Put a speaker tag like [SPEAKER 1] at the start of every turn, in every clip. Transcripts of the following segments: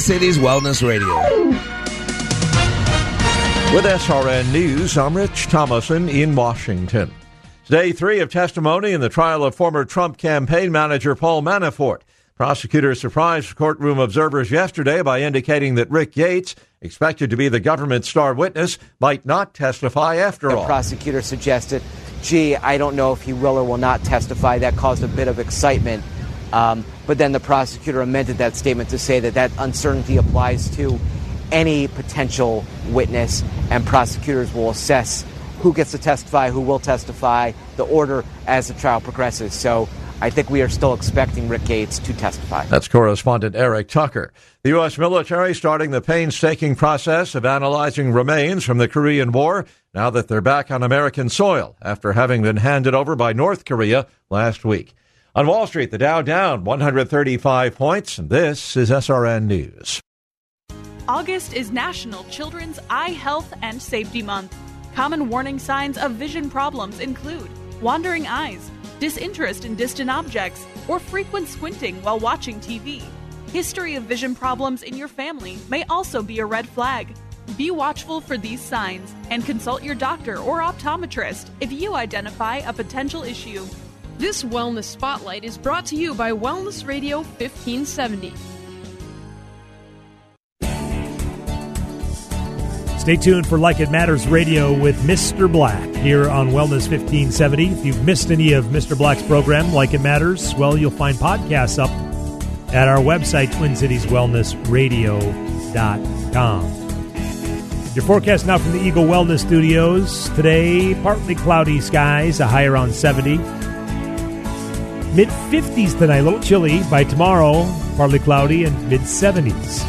[SPEAKER 1] Cities Wellness Radio.
[SPEAKER 2] With SRN News, I'm Rich Thomason in Washington. Day three of testimony in the trial of former Trump campaign manager Paul Manafort. Prosecutors surprised courtroom observers yesterday by indicating that Rick Gates, expected to be the government's star witness, might not testify after
[SPEAKER 3] the
[SPEAKER 2] all.
[SPEAKER 3] The prosecutor suggested, gee, I don't know if he will or will not testify. That caused a bit of excitement. Um, but then the prosecutor amended that statement to say that that uncertainty applies to any potential witness, and prosecutors will assess who gets to testify, who will testify, the order as the trial progresses. So I think we are still expecting Rick Gates to testify.
[SPEAKER 2] That's correspondent Eric Tucker. The U.S. military starting the painstaking process of analyzing remains from the Korean War now that they're back on American soil after having been handed over by North Korea last week. On Wall Street, the Dow down 135 points, and this is SRN News.
[SPEAKER 4] August is National Children's Eye Health and Safety Month. Common warning signs of vision problems include wandering eyes, disinterest in distant objects, or frequent squinting while watching TV. History of vision problems in your family may also be a red flag. Be watchful for these signs and consult your doctor or optometrist if you identify a potential issue.
[SPEAKER 5] This Wellness Spotlight is brought to you by Wellness Radio 1570.
[SPEAKER 6] Stay tuned for Like It Matters Radio with Mr. Black here on Wellness 1570. If you've missed any of Mr. Black's program, Like It Matters, well, you'll find podcasts up at our website, TwinCitiesWellnessRadio.com. Your forecast now from the Eagle Wellness Studios. Today, partly cloudy skies, a high around 70. Mid 50s tonight, a little chilly. By tomorrow, partly cloudy and mid 70s.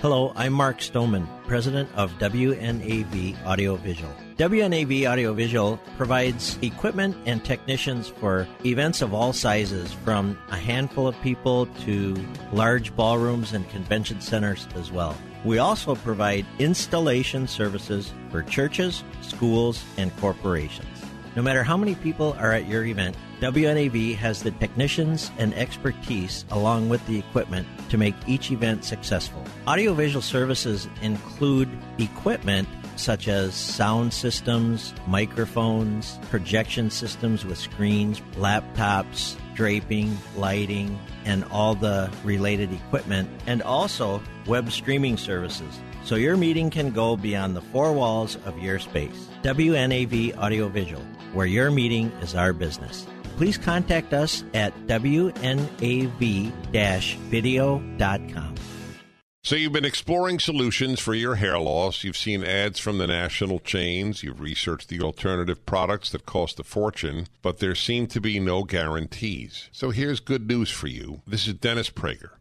[SPEAKER 7] Hello, I'm Mark Stoneman, president of WNAV Audiovisual. WNAV Audiovisual provides equipment and technicians for events of all sizes, from a handful of people to large ballrooms and convention centers as well. We also provide installation services for churches, schools, and corporations. No matter how many people are at your event, WNAV has the technicians and expertise along with the equipment to make each event successful. Audiovisual services include equipment such as sound systems, microphones, projection systems with screens, laptops, draping, lighting, and all the related equipment, and also web streaming services so your meeting can go beyond the four walls of your space. WNAV Audiovisual, where your meeting is our business. Please contact us at wnav-video.com.
[SPEAKER 8] So you've been exploring solutions for your hair loss. You've seen ads from the national chains. You've researched the alternative products that cost a fortune, but there seem to be no guarantees. So here's good news for you. This is Dennis Prager.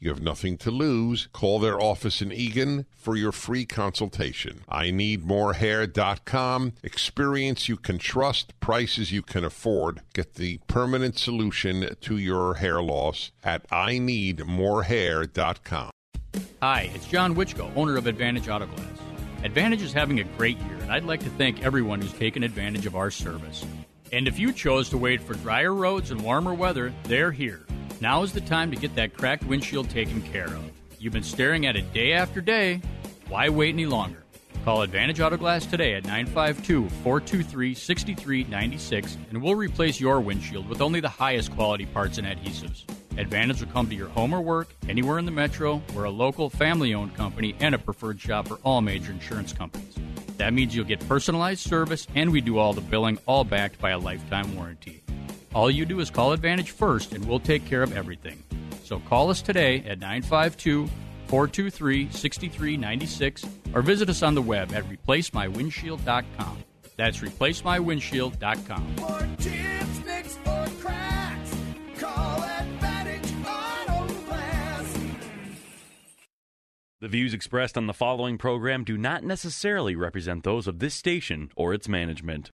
[SPEAKER 8] You have nothing to lose. Call their office in Eagan for your free consultation. I need morehair.com. Experience you can trust, prices you can afford. Get the permanent solution to your hair loss at I need morehair.com.
[SPEAKER 9] Hi, it's John Wichko, owner of Advantage Auto Glass. Advantage is having a great year, and I'd like to thank everyone who's taken advantage of our service. And if you chose to wait for drier roads and warmer weather, they're here. Now is the time to get that cracked windshield taken care of. You've been staring at it day after day. Why wait any longer? Call Advantage Auto Glass today at 952 423 6396 and we'll replace your windshield with only the highest quality parts and adhesives. Advantage will come to your home or work, anywhere in the metro. We're a local, family owned company and a preferred shop for all major insurance companies. That means you'll get personalized service, and we do all the billing, all backed by a lifetime warranty. All you do is call Advantage first, and we'll take care of everything. So call us today at 952 423 6396 or visit us on the web at replacemywindshield.com. That's replacemywindshield.com.
[SPEAKER 10] For chips, nicks, or cracks, call Advantage Auto Glass.
[SPEAKER 11] The views expressed on the following program do not necessarily represent those of this station or its management.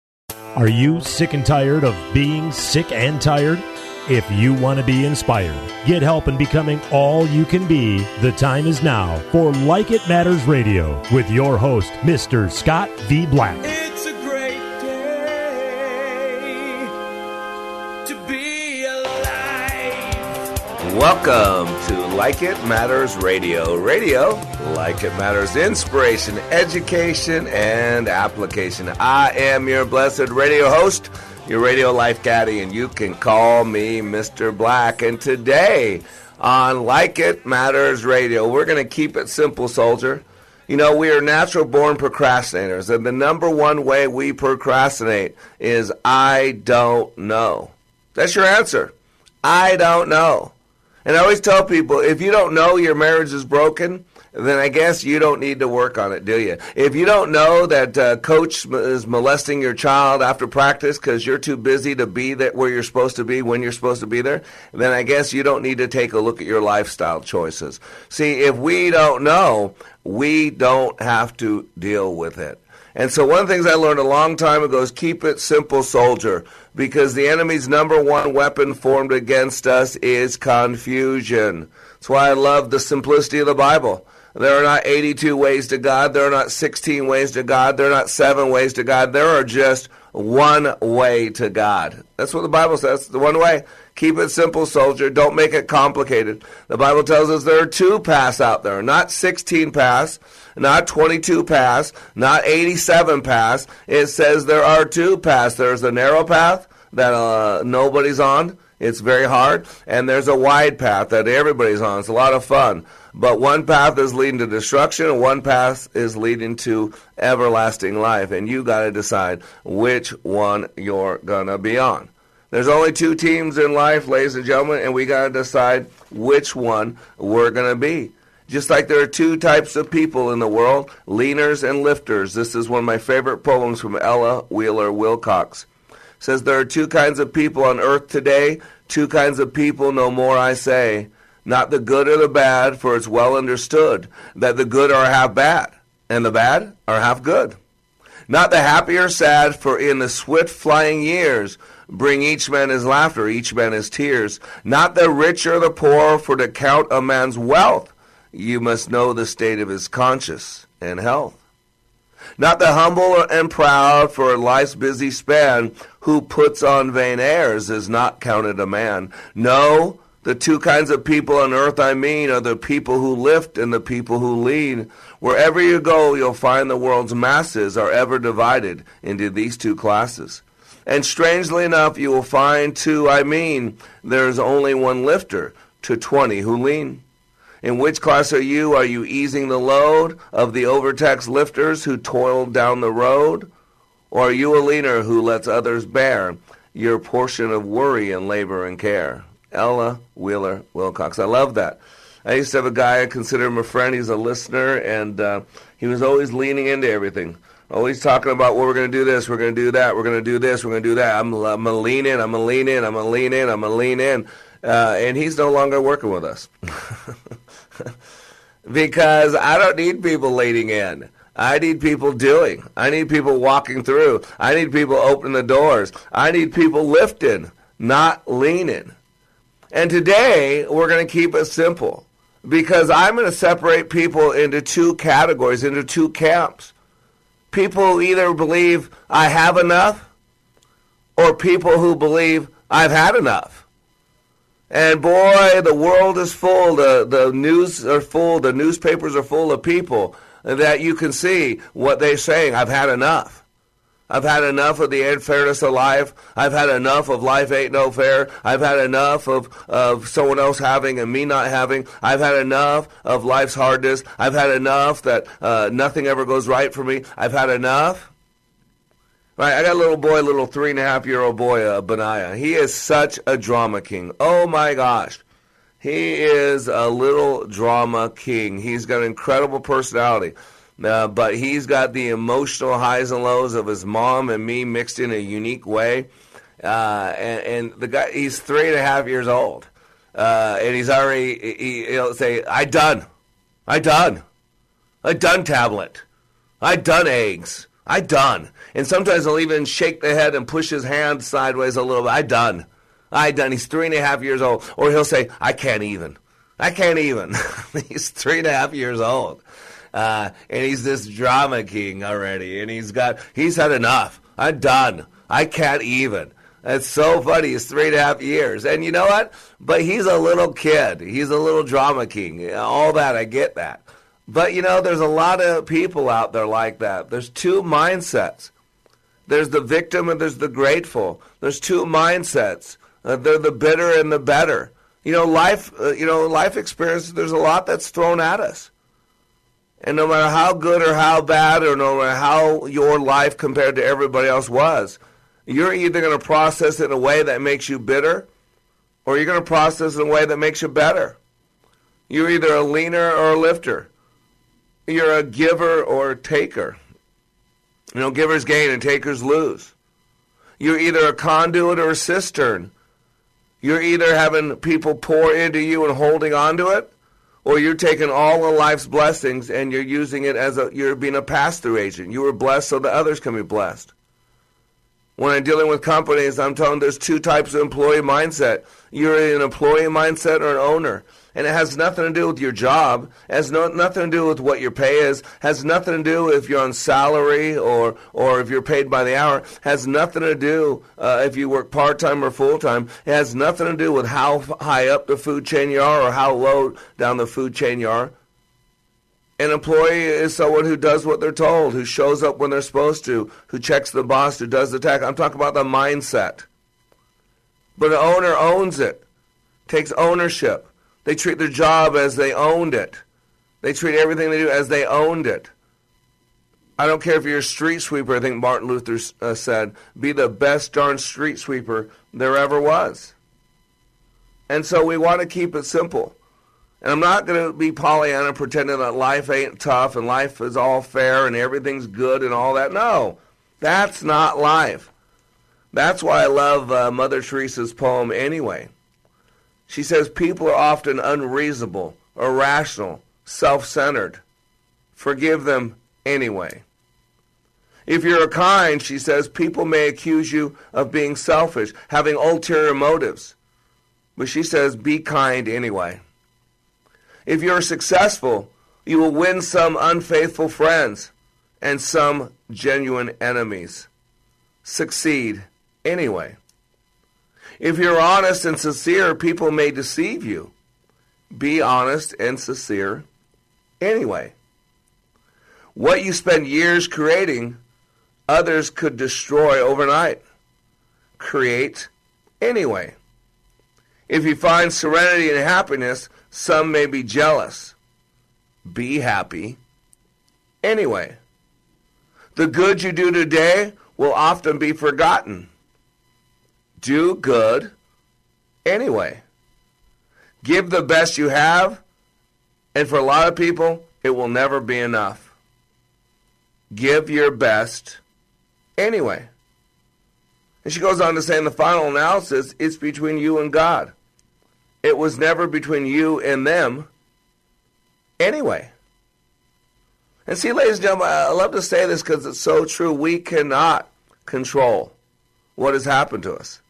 [SPEAKER 6] Are you sick and tired of being sick and tired? If you want to be inspired, get help in becoming all you can be, the time is now for Like It Matters Radio with your host, Mr. Scott V. Black.
[SPEAKER 10] It's a great day to be alive.
[SPEAKER 1] Welcome to Like It Matters Radio. Radio, like it matters, inspiration, education, and application. I am your blessed radio host, your radio life caddy, and you can call me Mr. Black. And today on Like It Matters Radio, we're going to keep it simple, soldier. You know, we are natural born procrastinators, and the number one way we procrastinate is I don't know. That's your answer. I don't know. And I always tell people if you don't know your marriage is broken, then I guess you don't need to work on it, do you? If you don't know that uh, coach is molesting your child after practice because you're too busy to be there where you're supposed to be when you're supposed to be there, then I guess you don't need to take a look at your lifestyle choices. See, if we don't know, we don't have to deal with it. And so one of the things I learned a long time ago is keep it simple, soldier, because the enemy's number one weapon formed against us is confusion. That's why I love the simplicity of the Bible. There are not 82 ways to God. There are not 16 ways to God. There are not seven ways to God. There are just one way to God. That's what the Bible says. The one way. Keep it simple, soldier. Don't make it complicated. The Bible tells us there are two paths out there, not 16 paths, not 22 paths, not 87 paths. It says there are two paths. There's the narrow path that uh, nobody's on. It's very hard. And there's a wide path that everybody's on. It's a lot of fun. But one path is leading to destruction, and one path is leading to everlasting life. And you got to decide which one you're going to be on. There's only two teams in life, ladies and gentlemen, and we got to decide which one we're going to be. Just like there are two types of people in the world, leaners and lifters. This is one of my favorite poems from Ella Wheeler Wilcox. It says there are two kinds of people on earth today, two kinds of people no more I say. Not the good or the bad, for it's well understood that the good are half bad, and the bad are half good. Not the happy or sad, for in the swift flying years bring each man his laughter, each man his tears. Not the rich or the poor, for to count a man's wealth, you must know the state of his conscience and health. Not the humble and proud, for life's busy span, who puts on vain airs is not counted a man. No, the two kinds of people on earth I mean are the people who lift and the people who lean. Wherever you go, you'll find the world's masses are ever divided into these two classes. And strangely enough, you will find too, I mean, there's only one lifter to 20 who lean. In which class are you? Are you easing the load of the overtaxed lifters who toil down the road? Or are you a leaner who lets others bear your portion of worry and labor and care? Ella Wheeler Wilcox. I love that. I used to have a guy, I consider him a friend. He's a listener, and uh, he was always leaning into everything. Always talking about, well, we're going to do this, we're going to do that, we're going to do this, we're going to do that. I'm, I'm going to lean in, I'm going to lean in, I'm going to lean in, I'm going to lean in. Uh, and he's no longer working with us. because I don't need people leaning in. I need people doing. I need people walking through. I need people opening the doors. I need people lifting, not leaning. And today, we're going to keep it simple because I'm going to separate people into two categories, into two camps. People who either believe I have enough or people who believe I've had enough. And boy, the world is full, the, the news are full, the newspapers are full of people that you can see what they're saying. I've had enough. I've had enough of the unfairness of life. I've had enough of life ain't no fair. I've had enough of, of someone else having and me not having. I've had enough of life's hardness. I've had enough that uh, nothing ever goes right for me. I've had enough. Right, I got a little boy, little three and a half year old boy, uh, Benaiah. He is such a drama king. Oh my gosh. He is a little drama king. He's got an incredible personality. Uh, but he's got the emotional highs and lows of his mom and me mixed in a unique way. Uh, and, and the guy, he's three and a half years old. Uh, and he's already, he, he'll say, I done. I done. I done tablet. I done eggs. I done. And sometimes he'll even shake the head and push his hand sideways a little bit. I done. I done. He's three and a half years old. Or he'll say, I can't even. I can't even. he's three and a half years old. Uh, and he's this drama king already. And he's got, he's had enough. I'm done. I can't even. That's so funny. He's three and a half years. And you know what? But he's a little kid. He's a little drama king. All that, I get that. But you know, there's a lot of people out there like that. There's two mindsets. There's the victim and there's the grateful. There's two mindsets. Uh, they're the bitter and the better. You know, life. Uh, you know, life experience. There's a lot that's thrown at us, and no matter how good or how bad, or no matter how your life compared to everybody else was, you're either going to process it in a way that makes you bitter, or you're going to process it in a way that makes you better. You're either a leaner or a lifter. You're a giver or a taker. You know, givers gain and takers lose. You're either a conduit or a cistern. You're either having people pour into you and holding on to it, or you're taking all of life's blessings and you're using it as a you're being a pass-through agent. You were blessed so that others can be blessed. When I'm dealing with companies, I'm telling there's two types of employee mindset. You're an employee mindset or an owner and it has nothing to do with your job. It has no, nothing to do with what your pay is. Has nothing to do if you're on salary or or if you're paid by the hour. Has nothing to do uh, if you work part time or full time. It has nothing to do with how high up the food chain you are or how low down the food chain you are. An employee is someone who does what they're told, who shows up when they're supposed to, who checks the boss, who does the task. I'm talking about the mindset. But an owner owns it, takes ownership. They treat their job as they owned it. They treat everything they do as they owned it. I don't care if you're a street sweeper, I think Martin Luther uh, said, be the best darn street sweeper there ever was. And so we want to keep it simple. And I'm not going to be Pollyanna pretending that life ain't tough and life is all fair and everything's good and all that. No, that's not life. That's why I love uh, Mother Teresa's poem anyway. She says people are often unreasonable, irrational, self centered. Forgive them anyway. If you're kind, she says, people may accuse you of being selfish, having ulterior motives. But she says, be kind anyway. If you're successful, you will win some unfaithful friends and some genuine enemies. Succeed anyway. If you're honest and sincere, people may deceive you. Be honest and sincere anyway. What you spend years creating, others could destroy overnight. Create anyway. If you find serenity and happiness, some may be jealous. Be happy anyway. The good you do today will often be forgotten do good anyway. Give the best you have, and for a lot of people, it will never be enough. Give your best anyway. And she goes on to say in the final analysis, it's between you and God. It was never between you and them anyway. And see, ladies and gentlemen, I love to say this because it's so true. We cannot control what has happened to us.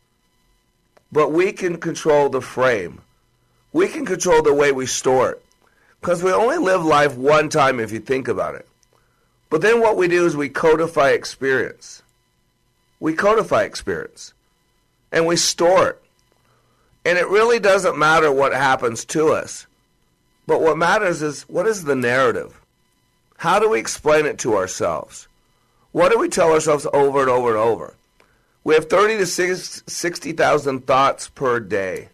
[SPEAKER 1] But we can control the frame. We can control the way we store it. Because we only live life one time if you think about it. But then what we do is we codify experience. We codify experience. And we store it. And it really doesn't matter what happens to us. But what matters is what is the narrative? How do we explain it to ourselves? What do we tell ourselves over and over and over? We have 30 to 60,000 thoughts per day.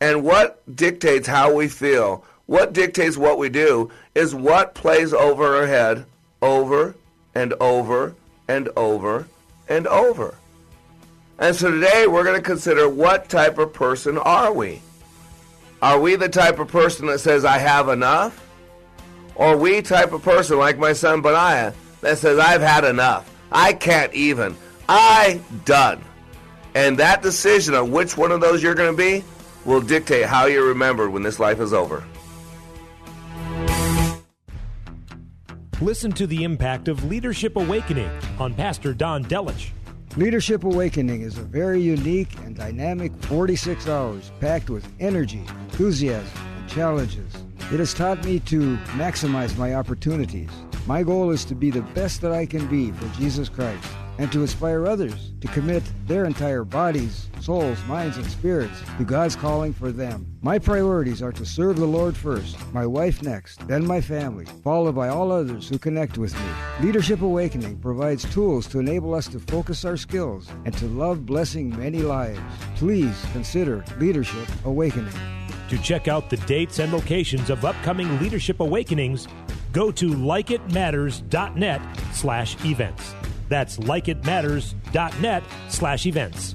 [SPEAKER 1] And what dictates how we feel, what dictates what we do, is what plays over our head over and over and over and over. And so today we're going to consider what type of person are we? Are we the type of person that says, I have enough? Or we type of person like my son Benaiah that says, I've had enough. I can't even. I done. And that decision on which one of those you're going to be will dictate how you're remembered when this life is over.
[SPEAKER 6] Listen to the impact of Leadership Awakening on Pastor Don Delich.
[SPEAKER 12] Leadership Awakening is a very unique and dynamic 46 hours packed with energy, enthusiasm, and challenges. It has taught me to maximize my opportunities. My goal is to be the best that I can be for Jesus Christ and to inspire others to commit their entire bodies, souls, minds, and spirits to God's calling for them. My priorities are to serve the Lord first, my wife next, then my family, followed by all others who connect with me. Leadership Awakening provides tools to enable us to focus our skills and to love blessing many lives. Please consider Leadership Awakening.
[SPEAKER 6] To check out the dates and locations of upcoming Leadership Awakenings, go to likeitmatters.net slash events. That's likeitmatters.net slash events.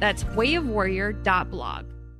[SPEAKER 13] That's wayofwarrior.blog.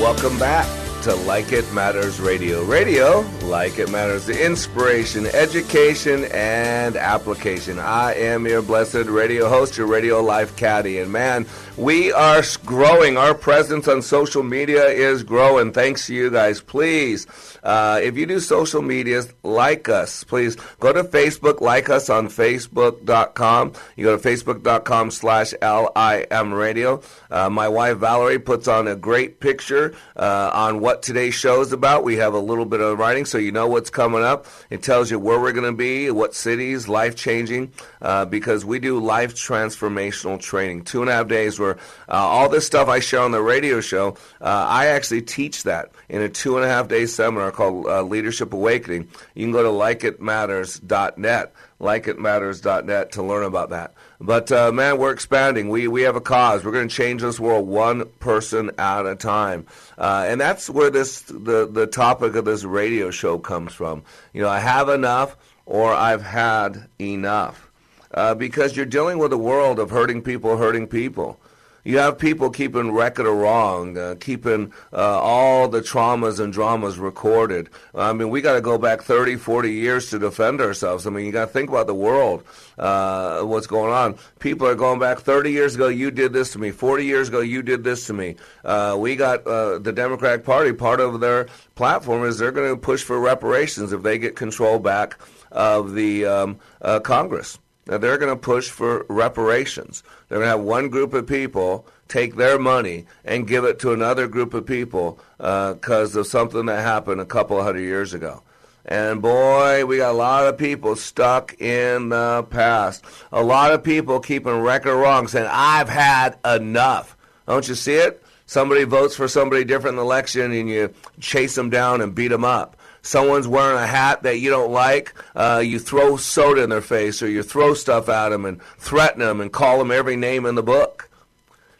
[SPEAKER 1] Welcome back to Like It Matters Radio. Radio, like it matters, the inspiration, education, and application. I am your blessed radio host, your radio life caddy. And man, we are growing. Our presence on social media is growing. Thanks to you guys. Please, uh, if you do social medias, like us. Please go to Facebook, like us on Facebook.com. You go to Facebook.com slash LIM radio. Uh, my wife Valerie puts on a great picture uh, on what today's show is about. We have a little bit of writing so you know what's coming up. It tells you where we're going to be, what cities, life changing, uh, because we do life transformational training. Two and a half days where uh, all this stuff I share on the radio show, uh, I actually teach that in a two and a half day seminar called uh, Leadership Awakening. You can go to likeitmatters.net, likeitmatters.net to learn about that. But uh, man, we're expanding. We we have a cause. We're going to change this world one person at a time, uh, and that's where this the the topic of this radio show comes from. You know, I have enough, or I've had enough, uh, because you're dealing with a world of hurting people, hurting people. You have people keeping record of wrong, uh, keeping uh, all the traumas and dramas recorded. I mean, we got to go back 30, 40 years to defend ourselves. I mean, you got to think about the world, uh, what's going on. People are going back 30 years ago, you did this to me. 40 years ago, you did this to me. Uh, we got uh, the Democratic Party, part of their platform is they're going to push for reparations if they get control back of the um, uh, Congress. Now they're going to push for reparations. They're going to have one group of people take their money and give it to another group of people because uh, of something that happened a couple hundred years ago. And boy, we got a lot of people stuck in the past. A lot of people keeping record wrong, saying, I've had enough. Don't you see it? Somebody votes for somebody different in the election and you chase them down and beat them up someone's wearing a hat that you don't like, uh, you throw soda in their face or you throw stuff at them and threaten them and call them every name in the book.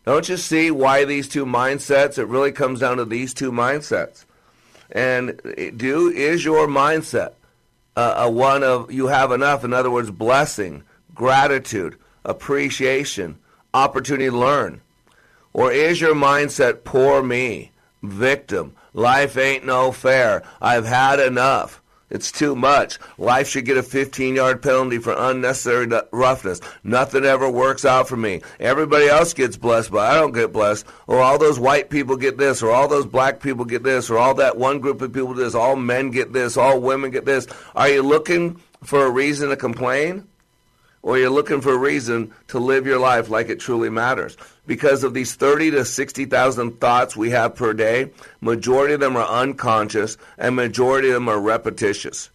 [SPEAKER 1] Don't you see why these two mindsets? It really comes down to these two mindsets. And do is your mindset uh, a one of you have enough? In other words, blessing, gratitude, appreciation, opportunity to learn, or is your mindset poor me, victim? Life ain't no fair. I've had enough. It's too much. Life should get a 15 yard penalty for unnecessary roughness. Nothing ever works out for me. Everybody else gets blessed, but I don't get blessed. Or all those white people get this, or all those black people get this, or all that one group of people get this. All men get this, all women get this. Are you looking for a reason to complain? Or you're looking for a reason to live your life like it truly matters? because of these 30 to 60,000 thoughts we have per day, majority of them are unconscious and majority of them are repetitious.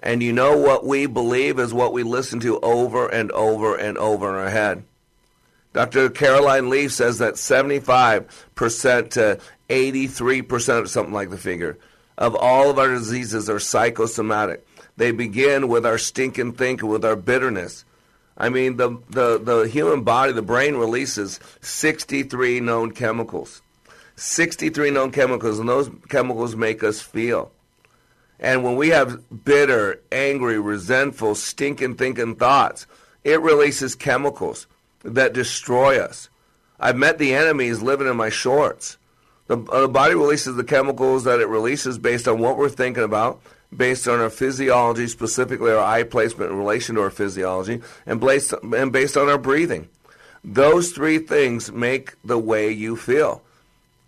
[SPEAKER 1] And you know what we believe is what we listen to over and over and over in our head. Dr. Caroline Leaf says that 75% to 83%, something like the figure, of all of our diseases are psychosomatic. They begin with our stinking thinking, with our bitterness. I mean, the, the, the human body, the brain releases 63 known chemicals. 63 known chemicals, and those chemicals make us feel. And when we have bitter, angry, resentful, stinking thinking thoughts, it releases chemicals that destroy us. I've met the enemies living in my shorts. The, uh, the body releases the chemicals that it releases based on what we're thinking about, based on our physiology, specifically our eye placement in relation to our physiology, and based, and based on our breathing. Those three things make the way you feel.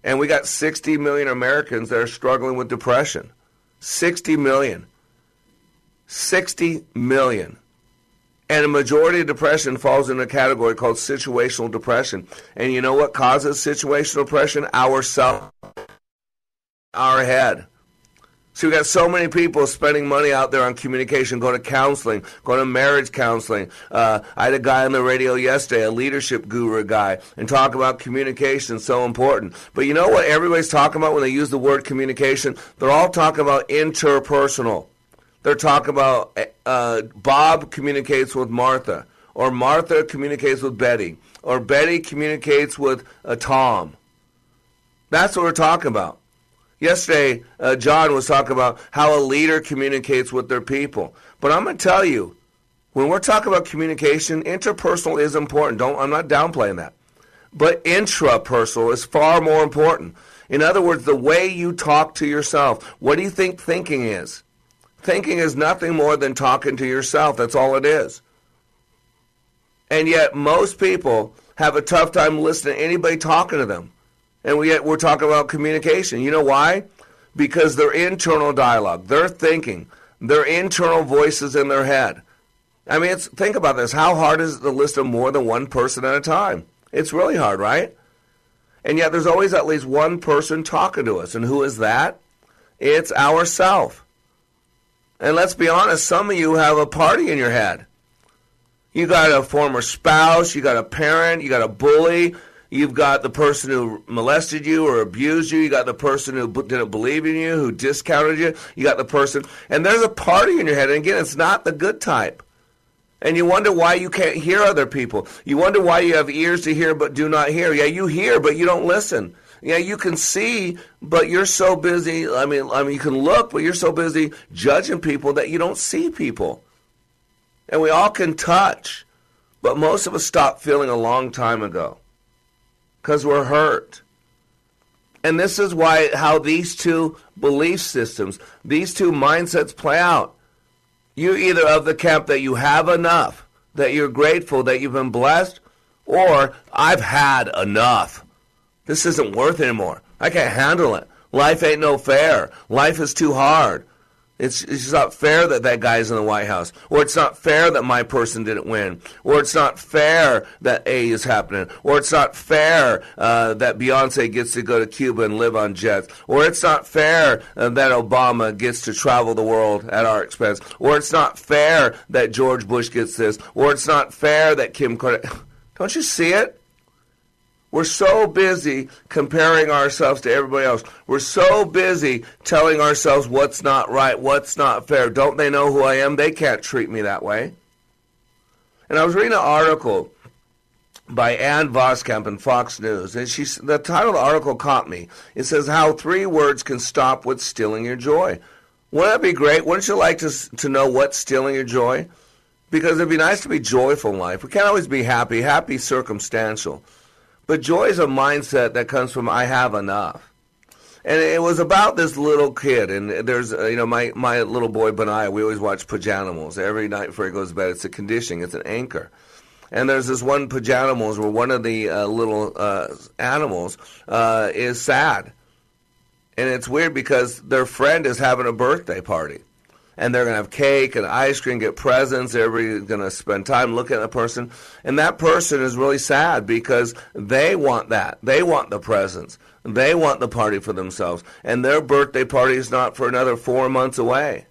[SPEAKER 1] And we got 60 million Americans that are struggling with depression. 60 million. 60 million. And a majority of depression falls in a category called situational depression. And you know what causes situational depression? Our self, our head. So we got so many people spending money out there on communication, going to counseling, going to marriage counseling. Uh, I had a guy on the radio yesterday, a leadership guru guy, and talk about communication so important. But you know what everybody's talking about when they use the word communication? They're all talking about interpersonal. They're talking about uh, Bob communicates with Martha, or Martha communicates with Betty, or Betty communicates with uh, Tom. That's what we're talking about. Yesterday, uh, John was talking about how a leader communicates with their people. But I'm going to tell you, when we're talking about communication, interpersonal is important. Don't I'm not downplaying that. But intrapersonal is far more important. In other words, the way you talk to yourself. What do you think thinking is? Thinking is nothing more than talking to yourself. That's all it is. And yet, most people have a tough time listening to anybody talking to them. And we, we're talking about communication. You know why? Because their internal dialogue, their thinking, their internal voices in their head. I mean, think about this. How hard is it to listen to more than one person at a time? It's really hard, right? And yet there's always at least one person talking to us. And who is that? It's ourself. And let's be honest, some of you have a party in your head. You got a former spouse, you got a parent, you got a bully, You've got the person who molested you or abused you. You got the person who didn't believe in you, who discounted you. You got the person, and there's a party in your head. And again, it's not the good type. And you wonder why you can't hear other people. You wonder why you have ears to hear but do not hear. Yeah, you hear but you don't listen. Yeah, you can see, but you're so busy. I mean, I mean, you can look, but you're so busy judging people that you don't see people. And we all can touch, but most of us stopped feeling a long time ago. Because we're hurt. And this is why how these two belief systems, these two mindsets play out. You're either of the camp that you have enough, that you're grateful that you've been blessed, or I've had enough. This isn't worth anymore. I can't handle it. Life ain't no fair. Life is too hard. It's, it's not fair that that guy's in the White House. Or it's not fair that my person didn't win. Or it's not fair that A is happening. Or it's not fair uh, that Beyonce gets to go to Cuba and live on jets. Or it's not fair uh, that Obama gets to travel the world at our expense. Or it's not fair that George Bush gets this. Or it's not fair that Kim Kardashian. Don't you see it? We're so busy comparing ourselves to everybody else. We're so busy telling ourselves what's not right, what's not fair. Don't they know who I am? They can't treat me that way. And I was reading an article by Ann Voskamp in Fox News, and she the title of the article caught me. It says how three words can stop what's stealing your joy. Wouldn't that be great? Wouldn't you like to to know what's stealing your joy? Because it'd be nice to be joyful in life. We can't always be happy. Happy circumstantial. But joy is a mindset that comes from I have enough. And it was about this little kid, and there's, uh, you know, my, my little boy Benaiah, we always watch Pajanimals. Every night before he goes to bed, it's a conditioning, it's an anchor. And there's this one Pajanimals where one of the uh, little uh, animals uh, is sad. And it's weird because their friend is having a birthday party and they're going to have cake and ice cream, get presents. Everybody's going to spend time looking at the person. And that person is really sad because they want that. They want the presents. They want the party for themselves. And their birthday party is not for another four months away.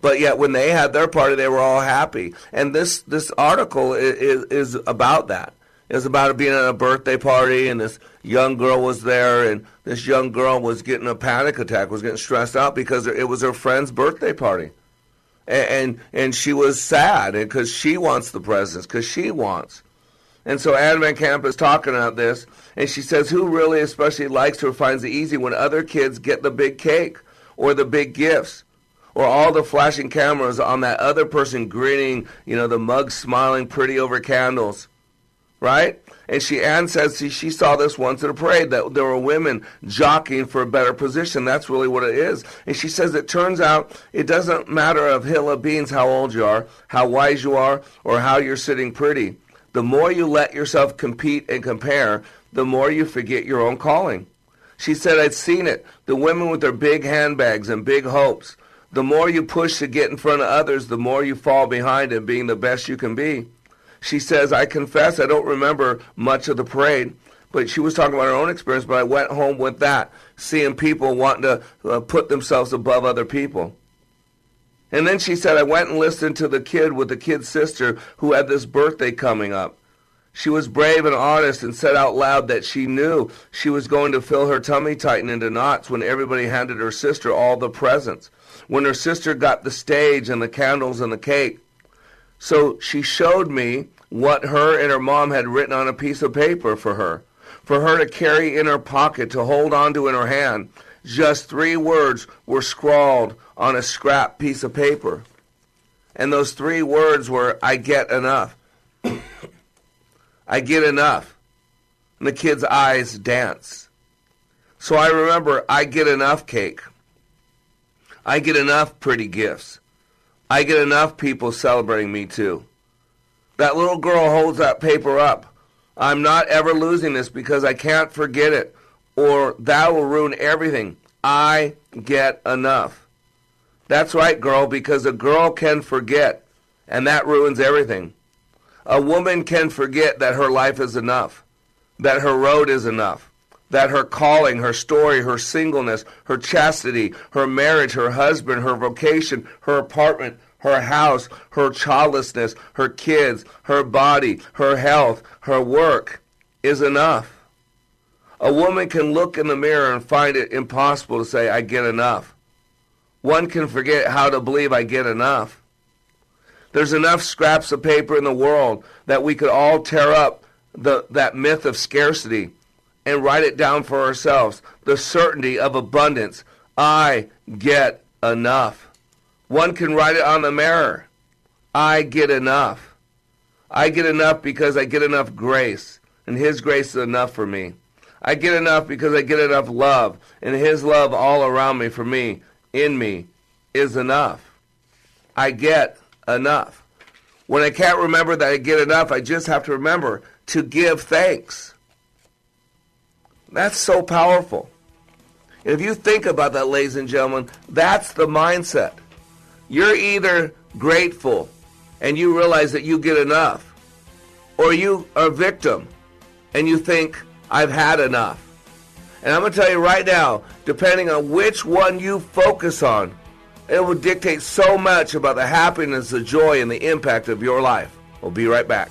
[SPEAKER 1] But yet, when they had their party, they were all happy. And this, this article is, is about that. It's about being at a birthday party, and this young girl was there, and this young girl was getting a panic attack, was getting stressed out because it was her friend's birthday party, and and, and she was sad because she wants the presents, because she wants. And so Ann Voskamp is talking about this, and she says, "Who really, especially likes or finds it easy when other kids get the big cake or the big gifts?" Or all the flashing cameras on that other person grinning, you know, the mug smiling pretty over candles right? And she Ann says she, she saw this once at a parade that there were women jockeying for a better position. That's really what it is. And she says it turns out it doesn't matter of hill of beans how old you are, how wise you are, or how you're sitting pretty. The more you let yourself compete and compare, the more you forget your own calling. She said, I'd seen it. The women with their big handbags and big hopes. The more you push to get in front of others, the more you fall behind in being the best you can be. She says, I confess I don't remember much of the parade, but she was talking about her own experience, but I went home with that, seeing people wanting to uh, put themselves above other people. And then she said, I went and listened to the kid with the kid's sister who had this birthday coming up. She was brave and honest and said out loud that she knew she was going to feel her tummy tighten into knots when everybody handed her sister all the presents. When her sister got the stage and the candles and the cake, so she showed me what her and her mom had written on a piece of paper for her, for her to carry in her pocket, to hold onto in her hand. Just three words were scrawled on a scrap piece of paper. And those three words were, I get enough. I get enough. And the kid's eyes dance. So I remember, I get enough cake. I get enough pretty gifts. I get enough people celebrating me too. That little girl holds that paper up. I'm not ever losing this because I can't forget it, or that will ruin everything. I get enough. That's right, girl, because a girl can forget, and that ruins everything. A woman can forget that her life is enough, that her road is enough, that her calling, her story, her singleness, her chastity, her marriage, her husband, her vocation, her apartment, her house, her childlessness, her kids, her body, her health, her work is enough. A woman can look in the mirror and find it impossible to say, I get enough. One can forget how to believe I get enough. There's enough scraps of paper in the world that we could all tear up the, that myth of scarcity and write it down for ourselves. The certainty of abundance. I get enough. One can write it on the mirror. I get enough. I get enough because I get enough grace and His grace is enough for me. I get enough because I get enough love, and His love all around me, for me, in me, is enough. I get enough. When I can't remember that I get enough, I just have to remember to give thanks. That's so powerful. If you think about that, ladies and gentlemen, that's the mindset. You're either grateful and you realize that you get enough, or you are victim and you think, I've had enough. And I'm going to tell you right now, depending on which one you focus on, it will dictate so much about the happiness, the joy, and the impact of your life. We'll be right back.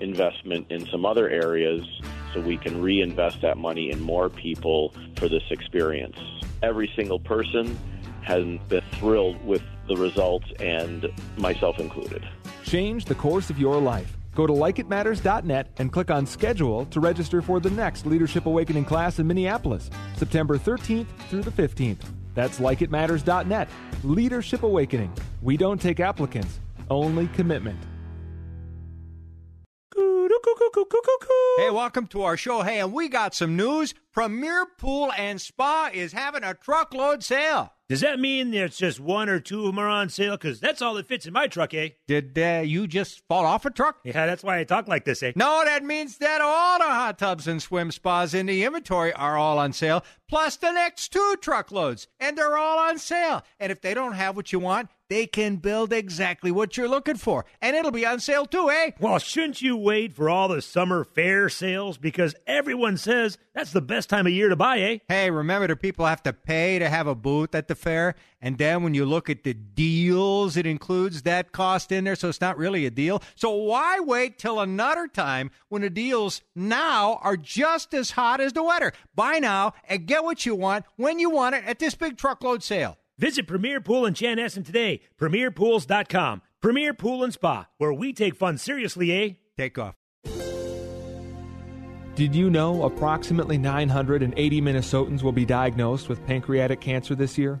[SPEAKER 14] investment in some other areas so we can reinvest that money in more people for this experience. Every single person has been thrilled with the results, and myself included.
[SPEAKER 15] Change the course of your life. Go to likeitmatters.net and click on schedule to register for the next Leadership Awakening class in Minneapolis, September 13th through the 15th. That's likeitmatters.net. Leadership Awakening. We don't take applicants, only commitment.
[SPEAKER 16] Hey, welcome to our show. Hey, and we got some news. Premier Pool and Spa is having a truckload sale.
[SPEAKER 6] Does that mean there's just one or two of them are on sale? Because that's all that fits in my truck, eh?
[SPEAKER 16] Did uh, you just fall off a truck?
[SPEAKER 6] Yeah, that's why I talk like this, eh?
[SPEAKER 16] No, that means that all the hot tubs and swim spas in the inventory are all on sale, plus the next two truckloads, and they're all on sale. And if they don't have what you want, they can build exactly what you're looking for, and it'll be on sale too, eh?
[SPEAKER 6] Well, shouldn't you wait for all the summer fair sales? Because everyone says that's the best time of year to buy, eh?
[SPEAKER 16] Hey, remember the people have to pay to have a booth at the fair, and then when you look at the deals, it includes that cost in there, so it's not really a deal. So why wait till another time when the deals now are just as hot as the weather? Buy now and get what you want when you want it at this big truckload sale.
[SPEAKER 6] Visit Premier Pool in Chanhassen today. PremierPools.com. Premier Pool and Spa, where we take fun seriously, eh?
[SPEAKER 16] Take off. Did you know approximately 980 Minnesotans will be diagnosed with pancreatic cancer this year?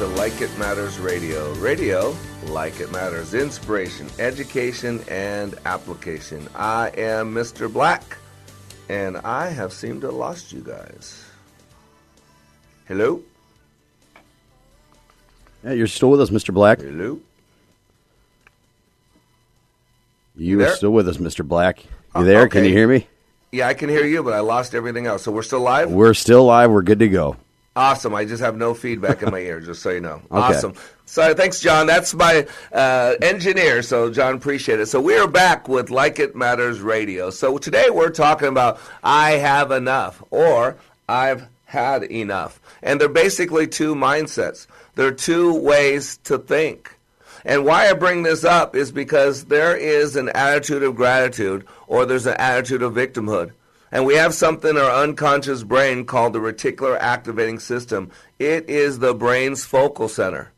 [SPEAKER 1] to Like It Matters Radio. Radio, like it matters, inspiration, education, and application. I am Mr. Black, and I have seemed to have lost you guys. Hello?
[SPEAKER 17] Yeah, you're still with us, Mr. Black.
[SPEAKER 1] Hello?
[SPEAKER 17] You
[SPEAKER 1] there?
[SPEAKER 17] are still with us, Mr. Black. You
[SPEAKER 1] Uh,
[SPEAKER 17] there? Can you hear me?
[SPEAKER 1] Yeah, I can hear you, but I lost everything else. So we're still live?
[SPEAKER 17] We're still live. We're good to go.
[SPEAKER 1] Awesome. I just have no feedback in my ear, just so you know.
[SPEAKER 17] Okay.
[SPEAKER 1] Awesome. So thanks, John. That's my uh, engineer. So, John, appreciate it. So, we are back with Like It Matters Radio. So, today we're talking about I have enough or I've had enough. And they're basically two mindsets, they're two ways to think. And why I bring this up is because there is an attitude of gratitude or there's an attitude of victimhood. And we have something in our unconscious brain called the reticular activating system. It is the brain's focal center.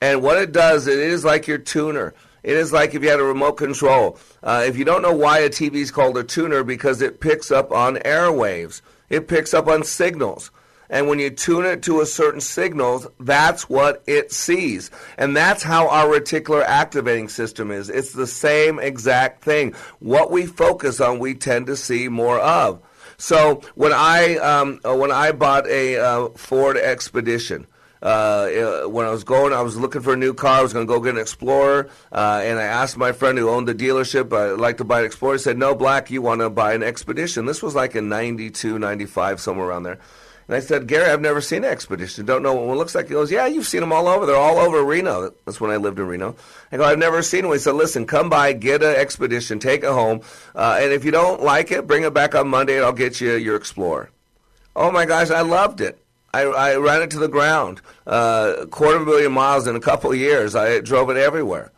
[SPEAKER 1] And what it does, it is like your tuner. It is like if you had a remote control. Uh, if you don't know why a TV is called a tuner, because it picks up on airwaves, it picks up on signals. And when you tune it to a certain signals, that's what it sees. And that's how our reticular activating system is. It's the same exact thing. What we focus on, we tend to see more of. So when I um, uh, when I bought a uh, Ford Expedition, uh, uh, when I was going, I was looking for a new car. I was going to go get an Explorer, uh, and I asked my friend who owned the dealership, I'd like to buy an Explorer. He said, "No, Black, you want to buy an Expedition." This was like in '92, '95, somewhere around there. And I said, Gary, I've never seen an Expedition. Don't know what one looks like. He goes, Yeah, you've seen them all over. They're all over Reno. That's when I lived in Reno. I go, I've never seen one. He said, Listen, come by, get an Expedition, take it home, uh, and if you don't like it, bring it back on Monday, and I'll get you your Explorer. Oh my gosh, I loved it. I, I ran it to the ground. Uh, a quarter of a million miles in a couple of years. I drove it everywhere.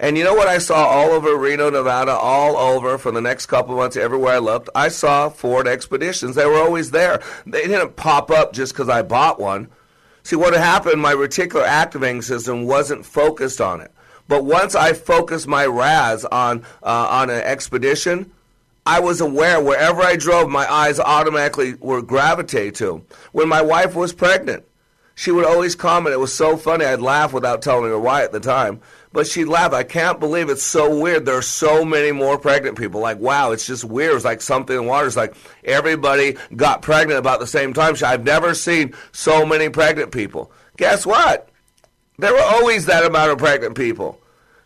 [SPEAKER 1] And you know what I saw all over Reno, Nevada, all over for the next couple months, everywhere I looked? I saw Ford Expeditions. They were always there. They didn't pop up just because I bought one. See, what happened, my reticular activating system wasn't focused on it. But once I focused my RAS on, uh, on an expedition, I was aware wherever I drove, my eyes automatically were gravitate to. When my wife was pregnant, she would always comment. It was so funny. I'd laugh without telling her why at the time. But she'd laugh. I can't believe it's so weird. There are so many more pregnant people. Like, wow, it's just weird. It's like something in water. It's like everybody got pregnant about the same time. I've never seen so many pregnant people. Guess what? There were always that amount of pregnant people.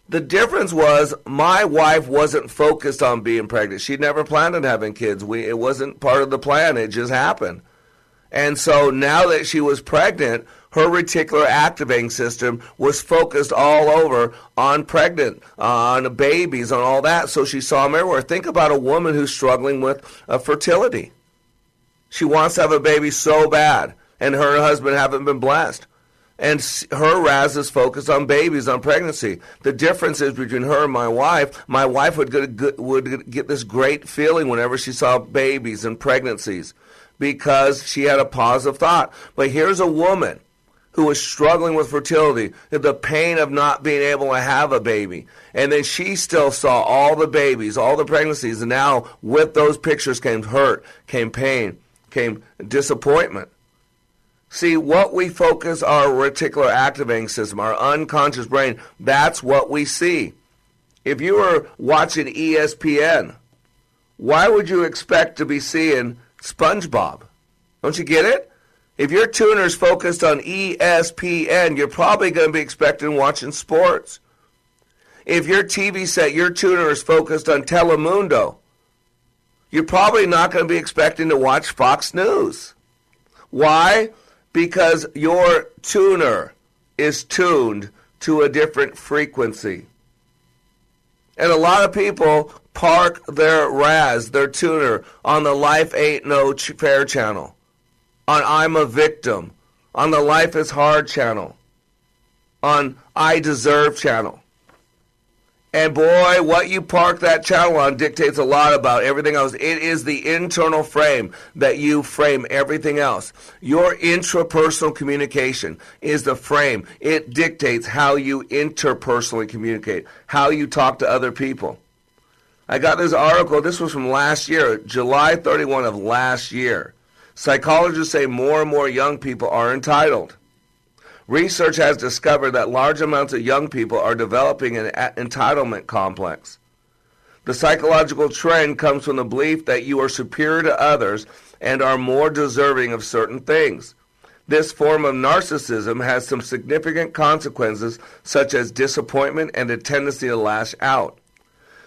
[SPEAKER 1] The difference was my wife wasn't focused on being pregnant. She never planned on having kids. We, it wasn't part of the plan. It just happened. And so now that she was pregnant, her reticular activating system was focused all over on pregnant, on babies, on all that. So she saw them everywhere. Think about a woman who's struggling with uh, fertility. She wants to have a baby so bad, and her and her husband haven't been blessed. And her RAS is focused on babies, on pregnancy. The difference is between her and my wife. My wife would get, would get this great feeling whenever she saw babies and pregnancies because she had a positive thought. But here's a woman who was struggling with fertility, the pain of not being able to have a baby. And then she still saw all the babies, all the pregnancies, and now with those pictures came hurt, came pain, came disappointment. See, what we focus our reticular activating system, our unconscious brain, that's what we see. If you were watching ESPN, why would you expect to be seeing SpongeBob? Don't you get it? If your tuner's focused on ESPN, you're probably going to be expecting watching sports. If your TV set, your tuner is focused on Telemundo, you're probably not going to be expecting to watch Fox News. Why? Because your tuner is tuned to a different frequency. And a lot of people park their RAS, their tuner, on the Life Ain't No Fair channel on I'm a Victim, on the Life is Hard channel, on I Deserve channel. And boy, what you park that channel on dictates a lot about everything else. It is the internal frame that you frame everything else. Your intrapersonal communication is the frame. It dictates how you interpersonally communicate, how you talk to other people. I got this article, this was from last year, July 31 of last year. Psychologists say more and more young people are entitled. Research has discovered that large amounts of young people are developing an entitlement complex. The psychological trend comes from the belief that you are superior to others and are more deserving of certain things. This form of narcissism has some significant consequences, such as disappointment and a tendency to lash out.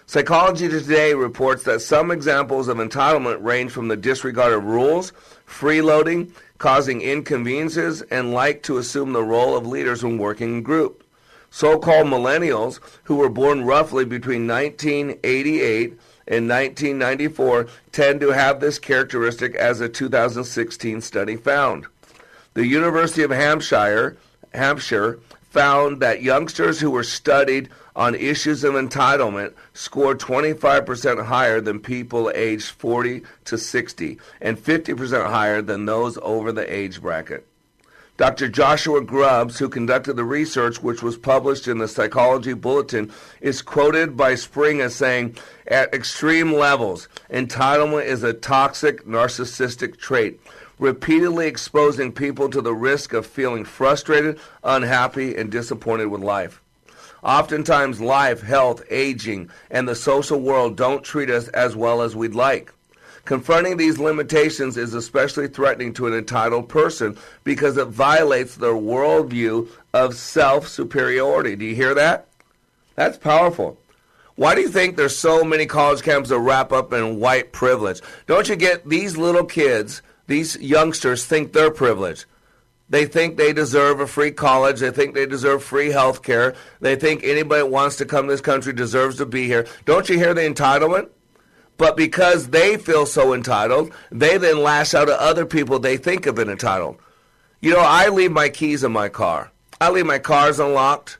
[SPEAKER 1] Psychology Today reports that some examples of entitlement range from the disregard of rules freeloading, causing inconveniences, and like to assume the role of leaders when working in groups. So called millennials, who were born roughly between 1988 and 1994, tend to have this characteristic, as a 2016 study found. The University of Hampshire, Hampshire found that youngsters who were studied on issues of entitlement scored 25% higher than people aged 40 to 60 and 50% higher than those over the age bracket. Dr. Joshua Grubbs, who conducted the research, which was published in the Psychology Bulletin, is quoted by Spring as saying, at extreme levels, entitlement is a toxic narcissistic trait, repeatedly exposing people to the risk of feeling frustrated, unhappy, and disappointed with life. Oftentimes, life, health, aging, and the social world don't treat us as well as we'd like. Confronting these limitations is especially threatening to an entitled person because it violates their worldview of self superiority. Do you hear that? That's powerful. Why do you think there's so many college campuses that wrap up in white privilege? Don't you get these little kids, these youngsters think they're privileged. They think they deserve a free college. They think they deserve free health care. They think anybody that wants to come to this country deserves to be here. Don't you hear the entitlement? But because they feel so entitled, they then lash out at other people they think have been entitled. You know, I leave my keys in my car. I leave my cars unlocked.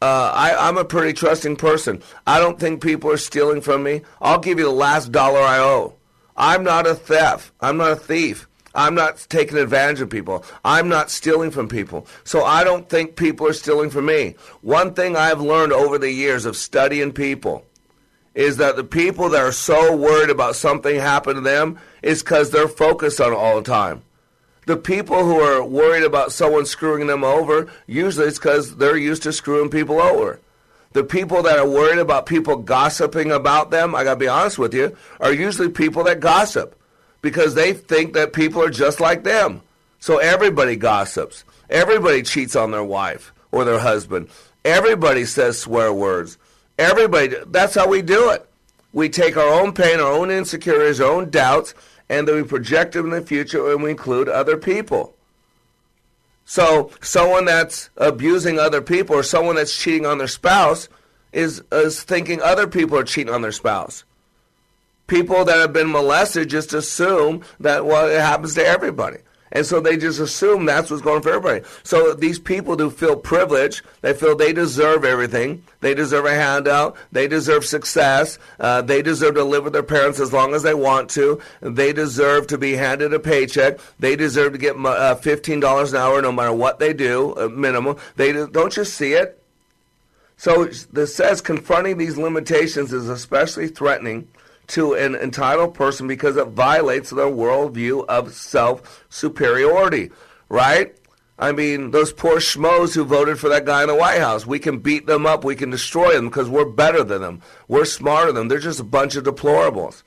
[SPEAKER 1] Uh, I, I'm a pretty trusting person. I don't think people are stealing from me. I'll give you the last dollar I owe. I'm not a theft. I'm not a thief. I'm not taking advantage of people. I'm not stealing from people. So I don't think people are stealing from me. One thing I've learned over the years of studying people is that the people that are so worried about something happening to them is because they're focused on it all the time. The people who are worried about someone screwing them over, usually it's because they're used to screwing people over. The people that are worried about people gossiping about them, I gotta be honest with you, are usually people that gossip because they think that people are just like them. So everybody gossips. Everybody cheats on their wife or their husband. Everybody says swear words. Everybody, that's how we do it. We take our own pain, our own insecurities, our own doubts, and then we project them in the future and we include other people. So, someone that's abusing other people or someone that's cheating on their spouse is, is thinking other people are cheating on their spouse. People that have been molested just assume that, well, it happens to everybody. And so they just assume that's what's going on for everybody. So these people do feel privileged. They feel they deserve everything. They deserve a handout. They deserve success. Uh, they deserve to live with their parents as long as they want to. They deserve to be handed a paycheck. They deserve to get uh, $15 an hour no matter what they do, uh, minimum. They Don't you see it? So this says confronting these limitations is especially threatening to an entitled person because it violates their worldview of self superiority, right? I mean, those poor schmoes who voted for that guy in the White House, we can beat them up, we can destroy them because we're better than them. We're smarter than them. They're just a bunch of deplorables.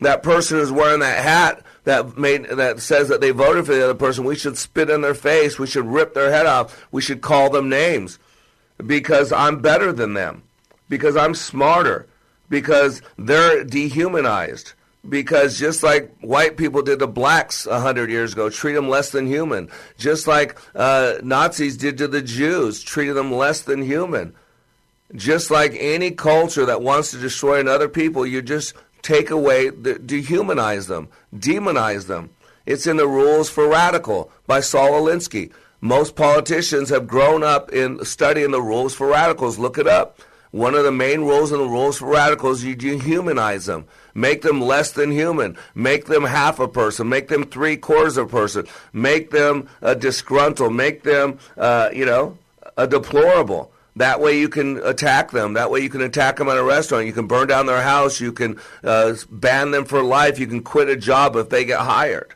[SPEAKER 1] That person who's wearing that hat that made that says that they voted for the other person, we should spit in their face, we should rip their head off, we should call them names because I'm better than them, because I'm smarter, because they're dehumanized. Because just like white people did to blacks a hundred years ago, treat them less than human. Just like uh, Nazis did to the Jews, treated them less than human. Just like any culture that wants to destroy another people, you just take away, the, dehumanize them, demonize them. It's in the Rules for Radical by Saul Alinsky. Most politicians have grown up in studying the rules for radicals. Look it up. One of the main rules in the rules for radicals, is you dehumanize them. Make them less than human. Make them half a person. Make them three quarters of a person. Make them a disgruntled. Make them, uh, you know, a deplorable. That way you can attack them. That way you can attack them at a restaurant. You can burn down their house. You can uh, ban them for life. You can quit a job if they get hired.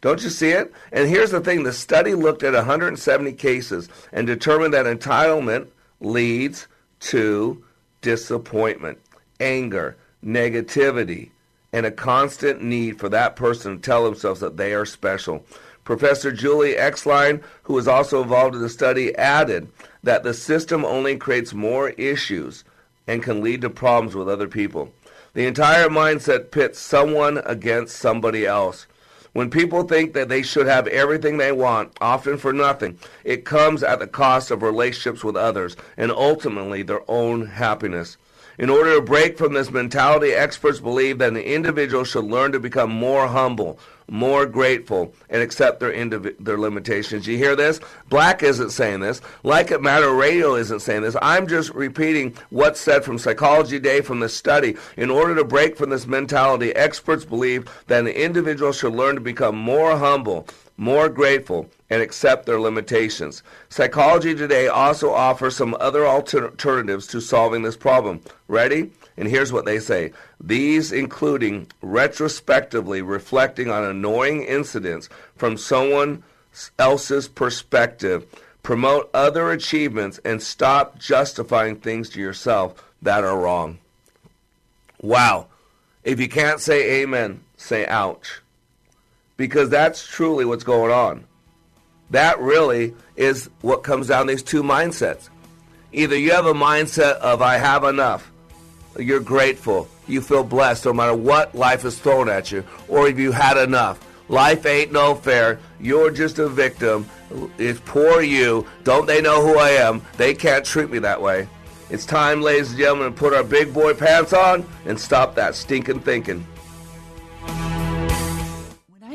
[SPEAKER 1] Don't you see it? And here's the thing the study looked at 170 cases and determined that entitlement leads to disappointment, anger, negativity, and a constant need for that person to tell themselves that they are special. Professor Julie Exline, who was also involved in the study, added that the system only creates more issues and can lead to problems with other people. The entire mindset pits someone against somebody else. When people think that they should have everything they want, often for nothing, it comes at the cost of relationships with others and ultimately their own happiness. In order to break from this mentality, experts believe that an individual should learn to become more humble, more grateful, and accept their indiv- their limitations. You hear this? Black isn't saying this. Like It Matter Radio isn't saying this. I'm just repeating what's said from Psychology Day from the study. In order to break from this mentality, experts believe that an individual should learn to become more humble, more grateful, and accept their limitations. Psychology Today also offers some other alter- alternatives to solving this problem. Ready? And here's what they say these including retrospectively reflecting on annoying incidents from someone else's perspective, promote other achievements, and stop justifying things to yourself that are wrong. Wow. If you can't say amen, say ouch. Because that's truly what's going on. That really is what comes down these two mindsets. Either you have a mindset of I have enough, you're grateful, you feel blessed no matter what life is thrown at you, or if you had enough. Life ain't no fair. You're just a victim. It's poor you. Don't they know who I am? They can't treat me that way. It's time, ladies and gentlemen, to put our big boy pants on and stop that stinking thinking.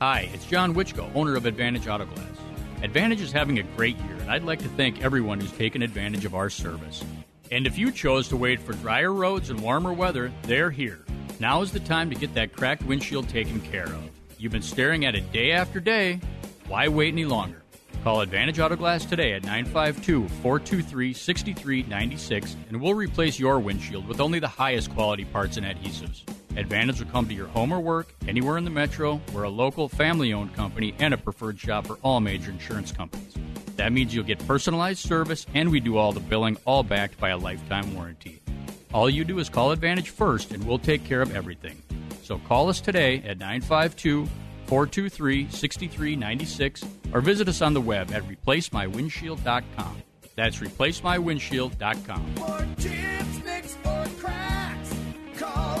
[SPEAKER 9] Hi, it's John Wichko, owner of Advantage Auto Glass. Advantage is having a great year, and I'd like to thank everyone who's taken advantage of our service. And if you chose to wait for drier roads and warmer weather, they're here. Now is the time to get that cracked windshield taken care of. You've been staring at it day after day. Why wait any longer? Call Advantage Auto Glass today at 952 423 6396 and we'll replace your windshield with only the highest quality parts and adhesives. Advantage will come to your home or work, anywhere in the metro. We're a local, family owned company and a preferred shop for all major insurance companies. That means you'll get personalized service and we do all the billing, all backed by a lifetime warranty. All you do is call Advantage first and we'll take care of everything. So call us today at 952 423 6396 or visit us on the web at replacemywindshield.com. That's replacemywindshield.com.
[SPEAKER 10] For chips, nicks, or cracks, call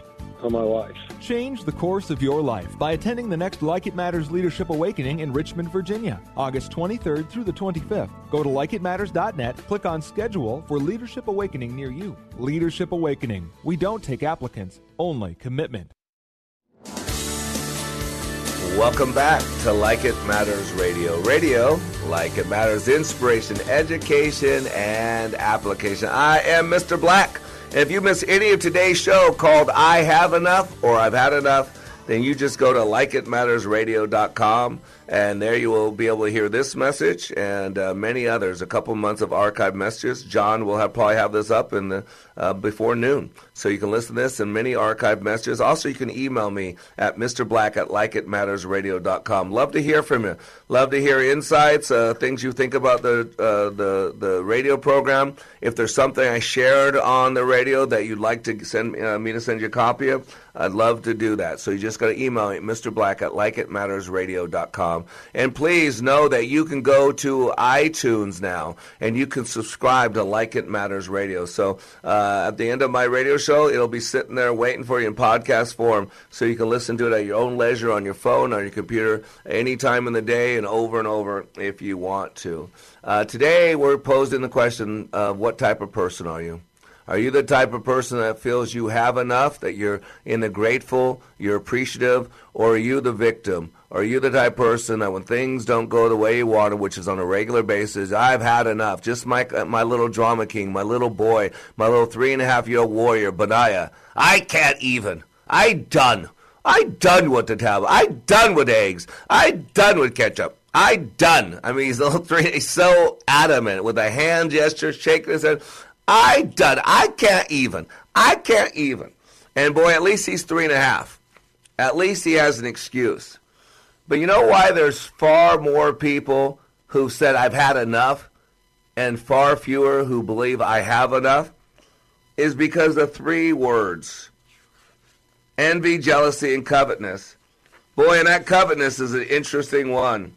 [SPEAKER 18] on my life.
[SPEAKER 15] Change the course of your life by attending the next Like It Matters Leadership Awakening in Richmond, Virginia, August 23rd through the 25th. Go to likeitmatters.net, click on schedule for Leadership Awakening near you. Leadership Awakening. We don't take applicants, only commitment.
[SPEAKER 1] Welcome back to Like It Matters Radio. Radio, like it matters, inspiration, education, and application. I am Mr. Black. If you miss any of today's show called I Have Enough or I've Had Enough, then you just go to likeitmattersradio.com and there you will be able to hear this message and uh, many others. A couple months of archived messages. John will have, probably have this up in the uh, before noon, so you can listen to this and many archived messages. Also, you can email me at mrblack at likeitmattersradio.com. Love to hear from you. Love to hear insights, uh, things you think about the uh, the the radio program. If there's something I shared on the radio that you'd like to send uh, me to send you a copy of, I'd love to do that. So you just got to email me, Mr. Black at likeitmattersradio.com. And please know that you can go to iTunes now and you can subscribe to Like It Matters Radio. So uh, at the end of my radio show, it'll be sitting there waiting for you in podcast form so you can listen to it at your own leisure on your phone, on your computer, any time in the day and over and over if you want to. Uh, today, we're posing the question of what type of person are you? Are you the type of person that feels you have enough, that you're in the grateful, you're appreciative, or are you the victim? Are you the type person that when things don't go the way you want, which is on a regular basis, I've had enough. Just my uh, my little drama king, my little boy, my little three and a half year old warrior, Benaiah. I can't even. I done. I done with the tablet. I done with eggs. I done with ketchup. I done. I mean, he's little three. He's so adamant with a hand gesture, shaking his head. I done. I can't even. I can't even. And boy, at least he's three and a half. At least he has an excuse. But you know why there's far more people who said I've had enough and far fewer who believe I have enough? Is because the three words envy, jealousy, and covetousness. Boy, and that covetousness is an interesting one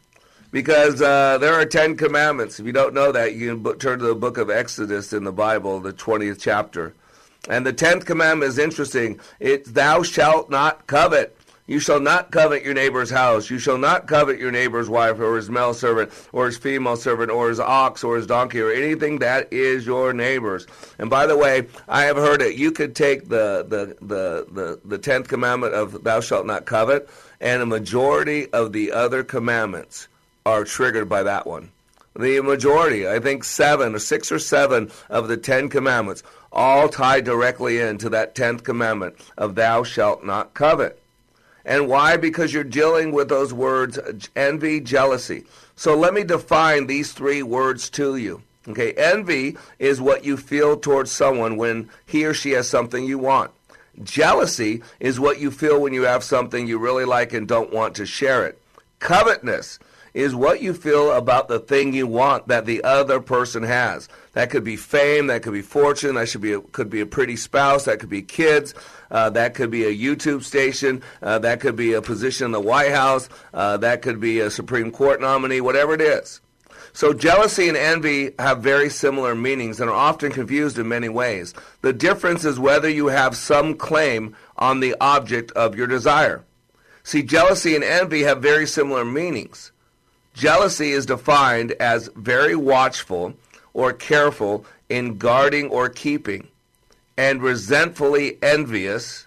[SPEAKER 1] because uh, there are Ten Commandments. If you don't know that, you can turn to the book of Exodus in the Bible, the 20th chapter. And the tenth commandment is interesting. It's thou shalt not covet. You shall not covet your neighbor's house. You shall not covet your neighbor's wife or his male servant or his female servant or his ox or his donkey or anything that is your neighbor's. And by the way, I have heard it. You could take the, the, the, the, the tenth commandment of thou shalt not covet and a majority of the other commandments are triggered by that one. The majority, I think seven or six or seven of the Ten Commandments, all tie directly into that tenth commandment of thou shalt not covet. And why? Because you're dealing with those words envy, jealousy. So let me define these three words to you. Okay, envy is what you feel towards someone when he or she has something you want. Jealousy is what you feel when you have something you really like and don't want to share it. Covetousness is what you feel about the thing you want that the other person has. That could be fame, that could be fortune, that should be a, could be a pretty spouse, that could be kids, uh, that could be a YouTube station, uh, that could be a position in the White House, uh, that could be a Supreme Court nominee, whatever it is. So jealousy and envy have very similar meanings and are often confused in many ways. The difference is whether you have some claim on the object of your desire. See, jealousy and envy have very similar meanings. Jealousy is defined as very watchful or careful in guarding or keeping, and resentfully envious.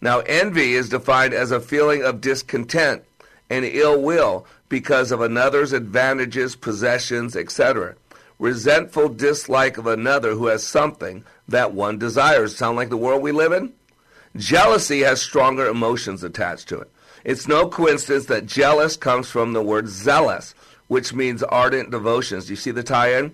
[SPEAKER 1] Now, envy is defined as a feeling of discontent and ill will because of another's advantages, possessions, etc. Resentful dislike of another who has something that one desires. Sound like the world we live in? Jealousy has stronger emotions attached to it. It's no coincidence that jealous comes from the word zealous, which means ardent devotions. Do you see the tie in?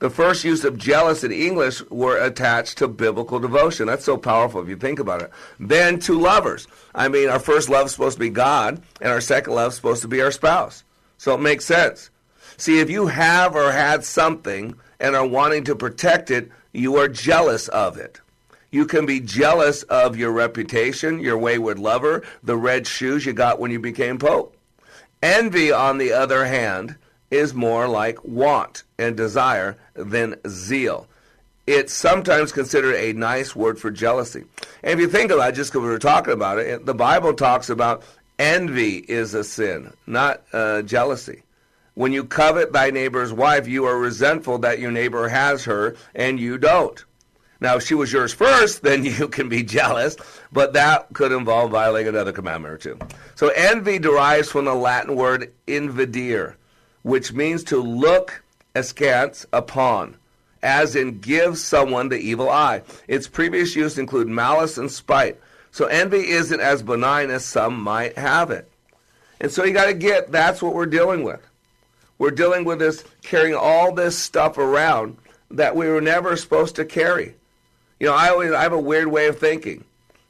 [SPEAKER 1] The first use of jealous in English were attached to biblical devotion. That's so powerful if you think about it. Then to lovers. I mean, our first love is supposed to be God, and our second love is supposed to be our spouse. So it makes sense. See, if you have or had something and are wanting to protect it, you are jealous of it. You can be jealous of your reputation, your wayward lover, the red shoes you got when you became Pope. Envy, on the other hand, is more like want and desire than zeal. It's sometimes considered a nice word for jealousy. And if you think about it, just because we were talking about it, the Bible talks about envy is a sin, not uh, jealousy. When you covet thy neighbor's wife, you are resentful that your neighbor has her and you don't. Now, if she was yours first, then you can be jealous, but that could involve violating another commandment or two. So, envy derives from the Latin word invidere, which means to look askance upon, as in give someone the evil eye. Its previous use include malice and spite. So envy isn't as benign as some might have it. And so you got to get that's what we're dealing with. We're dealing with this carrying all this stuff around that we were never supposed to carry. You know, I always I have a weird way of thinking,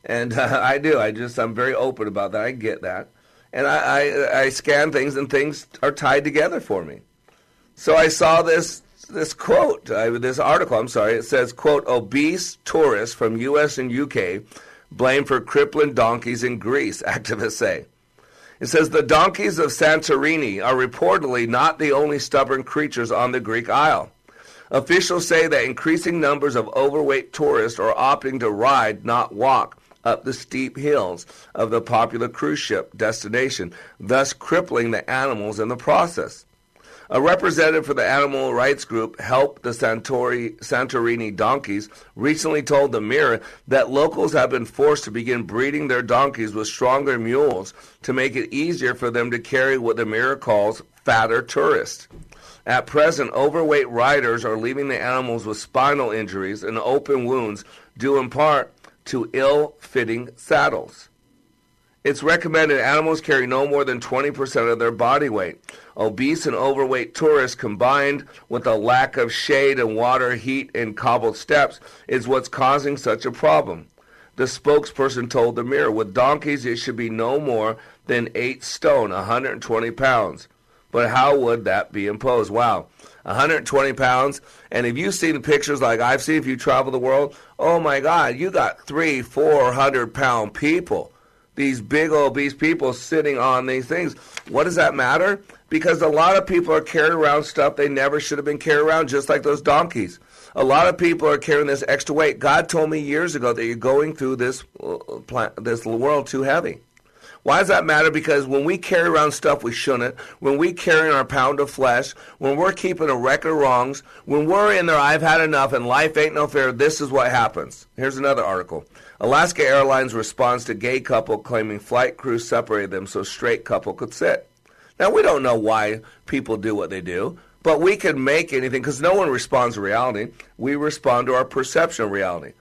[SPEAKER 1] and uh, I do. I just I'm very open about that. I get that, and I, I I scan things and things are tied together for me. So I saw this this quote, uh, this article. I'm sorry. It says, "quote Obese tourists from U.S. and U.K. blamed for crippling donkeys in Greece." Activists say. It says the donkeys of Santorini are reportedly not the only stubborn creatures on the Greek Isle. Officials say that increasing numbers of overweight tourists are opting to ride, not walk, up the steep hills of the popular cruise ship destination, thus crippling the animals in the process. A representative for the animal rights group Help the Santori, Santorini Donkeys recently told the Mirror that locals have been forced to begin breeding their donkeys with stronger mules to make it easier for them to carry what the Mirror calls fatter tourists. At present, overweight riders are leaving the animals with spinal injuries and open wounds due in part to ill fitting saddles. It's recommended animals carry no more than 20% of their body weight. Obese and overweight tourists combined with a lack of shade and water, heat, and cobbled steps is what's causing such a problem. The spokesperson told the Mirror, with donkeys it should be no more than 8 stone, 120 pounds. But how would that be imposed? Wow. 120 pounds. And if you've seen pictures like I've seen, if you travel the world, oh my God, you got three, 400 pound people these big obese people sitting on these things. What does that matter? Because a lot of people are carrying around stuff they never should have been carrying around, just like those donkeys. A lot of people are carrying this extra weight. God told me years ago that you're going through this uh, this world too heavy. Why does that matter? Because when we carry around stuff we shouldn't, when we carry our pound of flesh, when we're keeping a record of wrongs, when we're in there, I've had enough and life ain't no fair, this is what happens. Here's another article. Alaska Airlines responds to gay couple claiming flight crew separated them so straight couple could sit. Now, we don't know why people do what they do, but we can make anything because no one responds to reality. We respond to our perception of reality.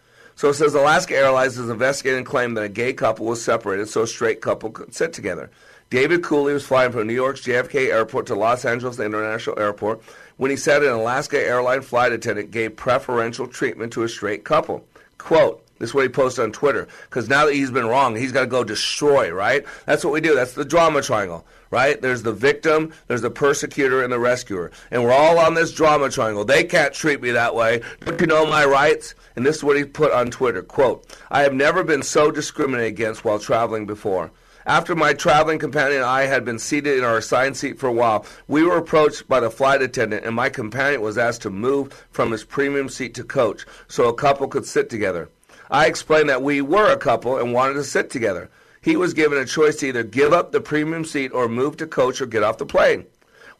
[SPEAKER 1] So it says Alaska Airlines is investigating a claim that a gay couple was separated so a straight couple could sit together. David Cooley was flying from New York's JFK Airport to Los Angeles International Airport when he said an Alaska airline flight attendant gave preferential treatment to a straight couple. Quote, this is what he posted on Twitter. Because now that he's been wrong, he's got to go destroy, right? That's what we do. That's the drama triangle, right? There's the victim, there's the persecutor, and the rescuer. And we're all on this drama triangle. They can't treat me that way. Don't you know my rights? And this is what he put on Twitter. Quote, I have never been so discriminated against while traveling before. After my traveling companion and I had been seated in our assigned seat for a while, we were approached by the flight attendant, and my companion was asked to move from his premium seat to coach so a couple could sit together. I explained that we were a couple and wanted to sit together. He was given a choice to either give up the premium seat or move to coach or get off the plane.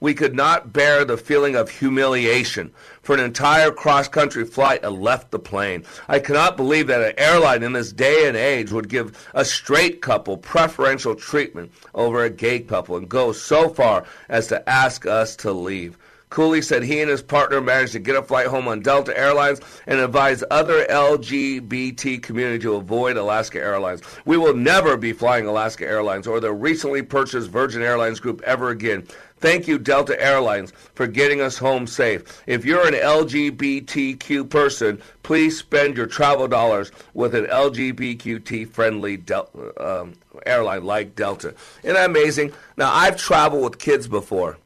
[SPEAKER 1] We could not bear the feeling of humiliation for an entire cross country flight and left the plane. I cannot believe that an airline in this day and age would give a straight couple preferential treatment over a gay couple and go so far as to ask us to leave. Cooley said he and his partner managed to get a flight home on Delta Airlines and advised other LGBT community to avoid Alaska Airlines. We will never be flying Alaska Airlines or the recently purchased Virgin Airlines group ever again. Thank you, Delta Airlines, for getting us home safe. If you're an LGBTQ person, please spend your travel dollars with an LGBTQ friendly Del- um, airline like Delta. Isn't that amazing? Now, I've traveled with kids before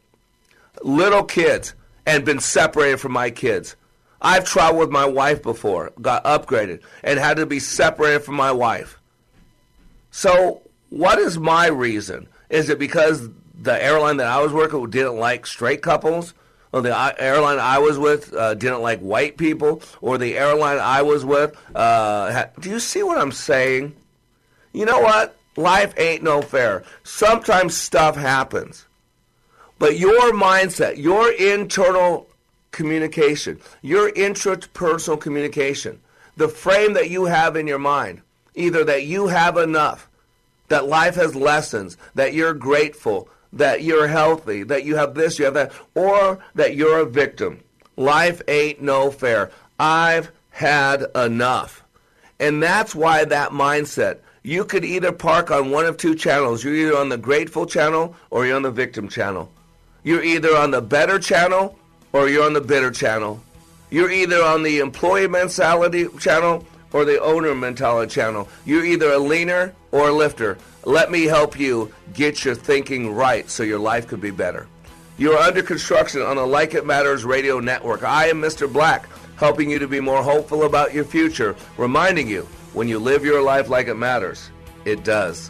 [SPEAKER 1] little kids and been separated from my kids. I've traveled with my wife before, got upgraded, and had to be separated from my wife. So, what is my reason? Is it because the airline that I was working with didn't like straight couples? Or the airline I was with uh, didn't like white people? Or the airline I was with, uh, ha- do you see what I'm saying? You know what? Life ain't no fair. Sometimes stuff happens. But your mindset, your internal communication, your intrapersonal communication, the frame that you have in your mind, either that you have enough, that life has lessons, that you're grateful, that you're healthy, that you have this, you have that, or that you're a victim. Life ain't no fair. I've had enough. And that's why that mindset, You could either park on one of two channels. You're either on the grateful channel or you're on the victim channel. You're either on the better channel or you're on the bitter channel. You're either on the employee mentality channel or the owner mentality channel. You're either a leaner or a lifter. Let me help you get your thinking right so your life could be better. You are under construction on the Like It Matters radio network. I am Mr. Black, helping you to be more hopeful about your future, reminding you when you live your life like it matters, it does.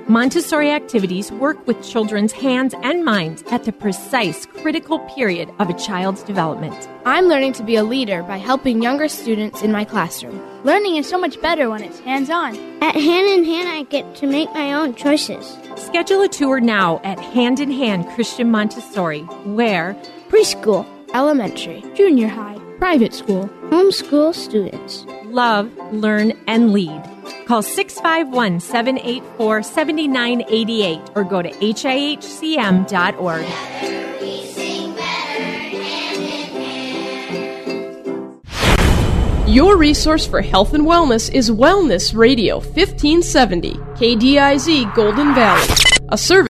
[SPEAKER 19] Montessori activities work with children's hands and minds at the precise critical period of a child's development.
[SPEAKER 20] I'm learning to be a leader by helping younger students in my classroom.
[SPEAKER 21] Learning is so much better when it's hands on.
[SPEAKER 22] At Hand in Hand, I get to make my own choices.
[SPEAKER 19] Schedule a tour now at Hand in Hand Christian Montessori, where
[SPEAKER 20] preschool, elementary, junior high, private school,
[SPEAKER 22] homeschool students
[SPEAKER 19] love, learn, and lead. Call 651 784 7988 or go to HIHCM.org.
[SPEAKER 5] Your resource for health and wellness is Wellness Radio 1570, KDIZ Golden Valley. A service.